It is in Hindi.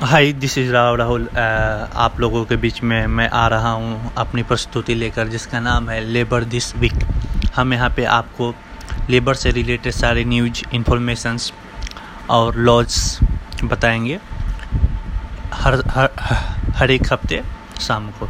Hi this is Rao Rahul आप लोगों के बीच में मैं आ रहा हूँ अपनी प्रस्तुति लेकर, जिसका नाम है लेबर दिस वीक हम यहाँ पे आपको लेबर से रिलेटेड सारे न्यूज़ इन्फॉर्मेशंस और लॉज बताएँगे हर हर हर एक हफ़्ते शाम को।